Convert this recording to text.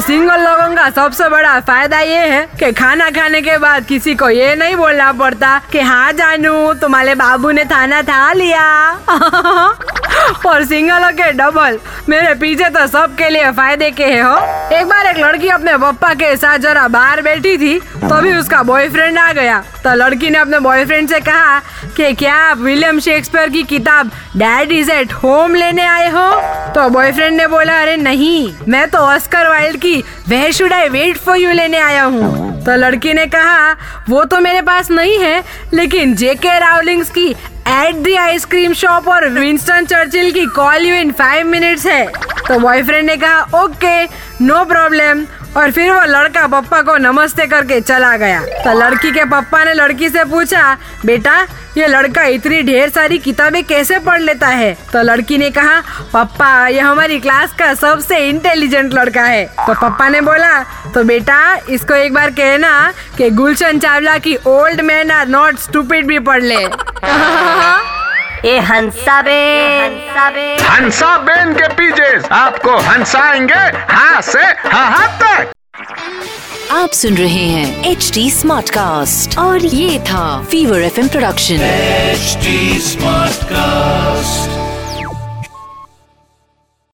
Single लोगों का सबसे बड़ा फ़ायदा ये है कि खाना खाने के बाद किसी को ये नहीं बोलना पड़ता कि हाँ जानू, तुम्हारे बाबू ने थाना था लिया। और सिंगलों के डबल मेरे पीछे तो सबके लिए फ़ायदे के है, हो। एक बार एक लड़की अपने पप्पा के साथ जरा बाहर बैठी थी तभी उसका बॉयफ्रेंड आ गया। तो लड़की ने अपने बॉयफ्रेंड से कहा कि, क्या आप विलियम शेक्सपियर की किताब डैड इज़ एट होम लेने आए हो? तो बॉयफ्रेंड ने बोला, अरे नहीं, मैं तो ऑस्कर वाइल्ड की वे should I wait for you लेने आया हूँ। तो लड़की ने कहा, वो तो मेरे पास नहीं है, लेकिन जेके रावलिंग्स की at the ice cream shop और विंस्टन चर्चिल की call you in five minutes है। तो बॉयफ्रेंड ने कहा ओके नो प्रॉब्लम और फिर वो लड़का पप्पा को नमस्ते करके चला गया। तो लड़की के पप्पा ने लड़की से पूछा, बेटा, ये लड़का इतनी ढेर सारी किताबें कैसे पढ़ लेता है? तो लड़की ने कहा, पप्पा, ये हमारी क्लास का सबसे इंटेलिजेंट लड़का है। तो पप्पा ने बोला तो बेटा, इसको एक बार कहना कि गुलशन चावला की old man are not stupid भी पढ़ ले। ए हंसा बे हंसा बे हंसा बेन के पीजे आपको हंसाएँगे हाँ से हाँ तक। आप सुन रहे हैं एच डी स्मार्ट कास्ट और ये था fever FM production H smart Smartcast.